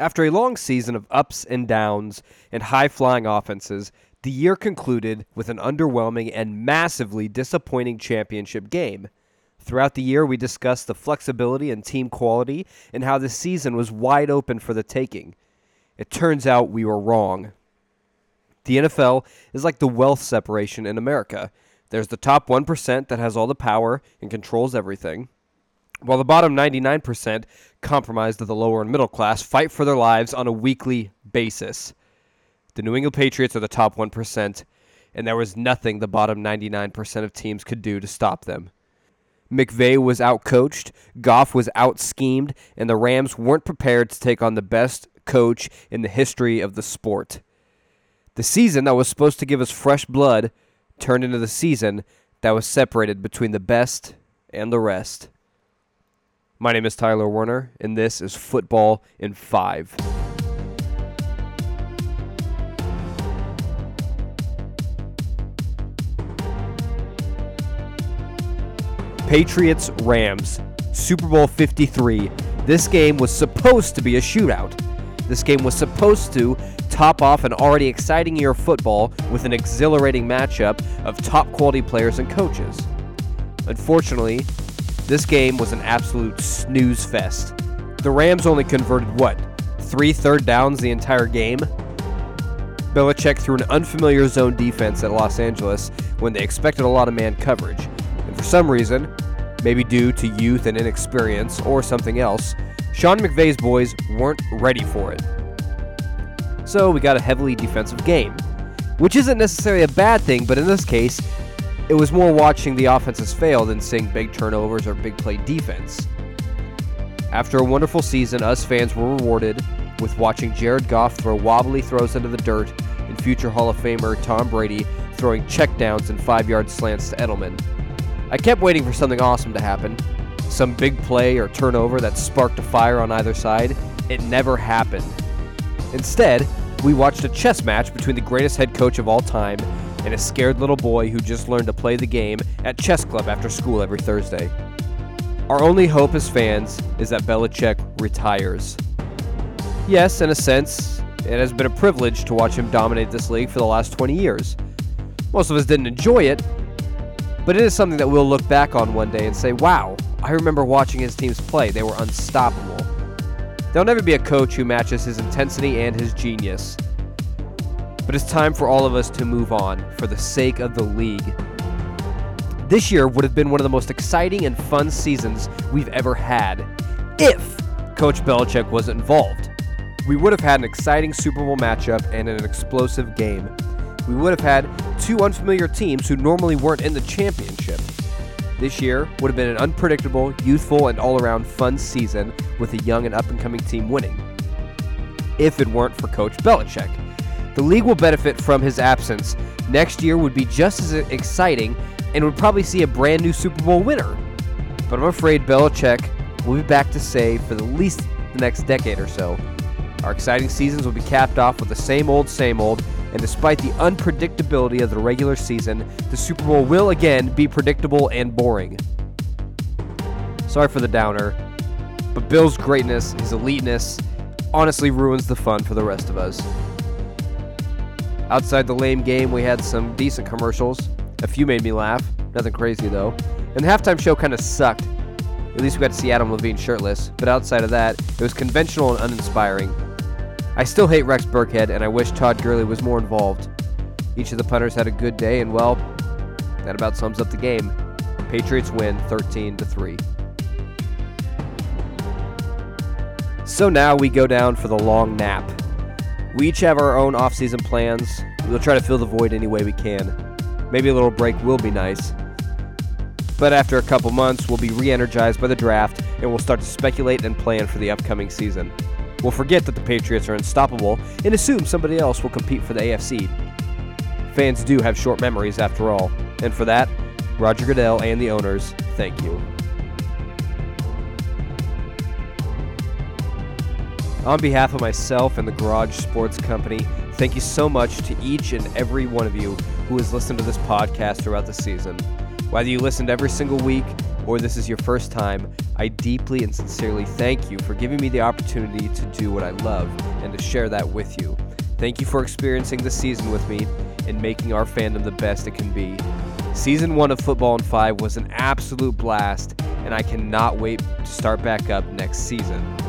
After a long season of ups and downs and high flying offenses, the year concluded with an underwhelming and massively disappointing championship game. Throughout the year, we discussed the flexibility and team quality and how the season was wide open for the taking. It turns out we were wrong. The NFL is like the wealth separation in America. There's the top 1% that has all the power and controls everything, while the bottom 99%, compromised of the lower and middle class, fight for their lives on a weekly basis. The New England Patriots are the top 1%, and there was nothing the bottom 99% of teams could do to stop them. McVay was outcoached, Goff was out schemed, and the Rams weren't prepared to take on the best coach in the history of the sport. The season that was supposed to give us fresh blood turned into the season that was separated between the best and the rest. My name is Tyler Werner, and this is Football in Five. Patriots Rams, Super Bowl 53. This game was supposed to be a shootout. This game was supposed to top off an already exciting year of football with an exhilarating matchup of top quality players and coaches. Unfortunately, this game was an absolute snooze fest. The Rams only converted what? Three third downs the entire game? Belichick threw an unfamiliar zone defense at Los Angeles when they expected a lot of man coverage. And for some reason, maybe due to youth and inexperience or something else, Sean McVay's boys weren't ready for it. So we got a heavily defensive game, which isn't necessarily a bad thing, but in this case, it was more watching the offenses fail than seeing big turnovers or big play defense. After a wonderful season, us fans were rewarded with watching Jared Goff throw wobbly throws into the dirt and future Hall of Famer Tom Brady throwing checkdowns and five yard slants to Edelman. I kept waiting for something awesome to happen some big play or turnover that sparked a fire on either side. It never happened. Instead, we watched a chess match between the greatest head coach of all time and a scared little boy who just learned to play the game at chess club after school every Thursday. Our only hope as fans is that Belichick retires. Yes, in a sense, it has been a privilege to watch him dominate this league for the last 20 years. Most of us didn't enjoy it, but it is something that we'll look back on one day and say, wow, I remember watching his teams play. They were unstoppable. There'll never be a coach who matches his intensity and his genius. But it's time for all of us to move on for the sake of the league. This year would have been one of the most exciting and fun seasons we've ever had if Coach Belichick was involved. We would have had an exciting Super Bowl matchup and an explosive game. We would have had two unfamiliar teams who normally weren't in the championship. This year would have been an unpredictable, youthful, and all around fun season with a young and up and coming team winning. If it weren't for Coach Belichick. The league will benefit from his absence. Next year would be just as exciting and would probably see a brand new Super Bowl winner. But I'm afraid Belichick will be back to say for the least the next decade or so. Our exciting seasons will be capped off with the same old, same old, and despite the unpredictability of the regular season, the Super Bowl will again be predictable and boring. Sorry for the downer, but Bill's greatness, his eliteness, honestly ruins the fun for the rest of us. Outside the lame game, we had some decent commercials. A few made me laugh. Nothing crazy though. And the halftime show kind of sucked. At least we got to see Adam Levine shirtless. But outside of that, it was conventional and uninspiring. I still hate Rex Burkhead, and I wish Todd Gurley was more involved. Each of the punters had a good day, and well, that about sums up the game. Patriots win 13 to 3. So now we go down for the long nap. We each have our own off-season plans. We'll try to fill the void any way we can. Maybe a little break will be nice. But after a couple months, we'll be re energized by the draft and we'll start to speculate and plan for the upcoming season. We'll forget that the Patriots are unstoppable and assume somebody else will compete for the AFC. Fans do have short memories after all, and for that, Roger Goodell and the owners, thank you. On behalf of myself and the Garage Sports Company, thank you so much to each and every one of you who has listened to this podcast throughout the season. Whether you listened every single week, or this is your first time, I deeply and sincerely thank you for giving me the opportunity to do what I love and to share that with you. Thank you for experiencing the season with me and making our fandom the best it can be. Season 1 of Football in 5 was an absolute blast, and I cannot wait to start back up next season.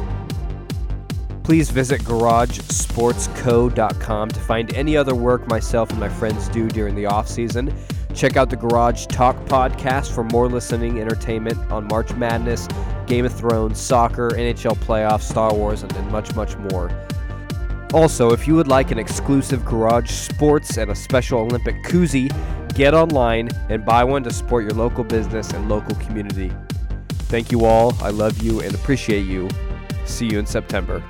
Please visit garagesportsco.com to find any other work myself and my friends do during the off season. Check out the Garage Talk podcast for more listening entertainment on March Madness, Game of Thrones, soccer, NHL playoffs, Star Wars, and, and much, much more. Also, if you would like an exclusive Garage Sports and a special Olympic koozie, get online and buy one to support your local business and local community. Thank you all. I love you and appreciate you. See you in September.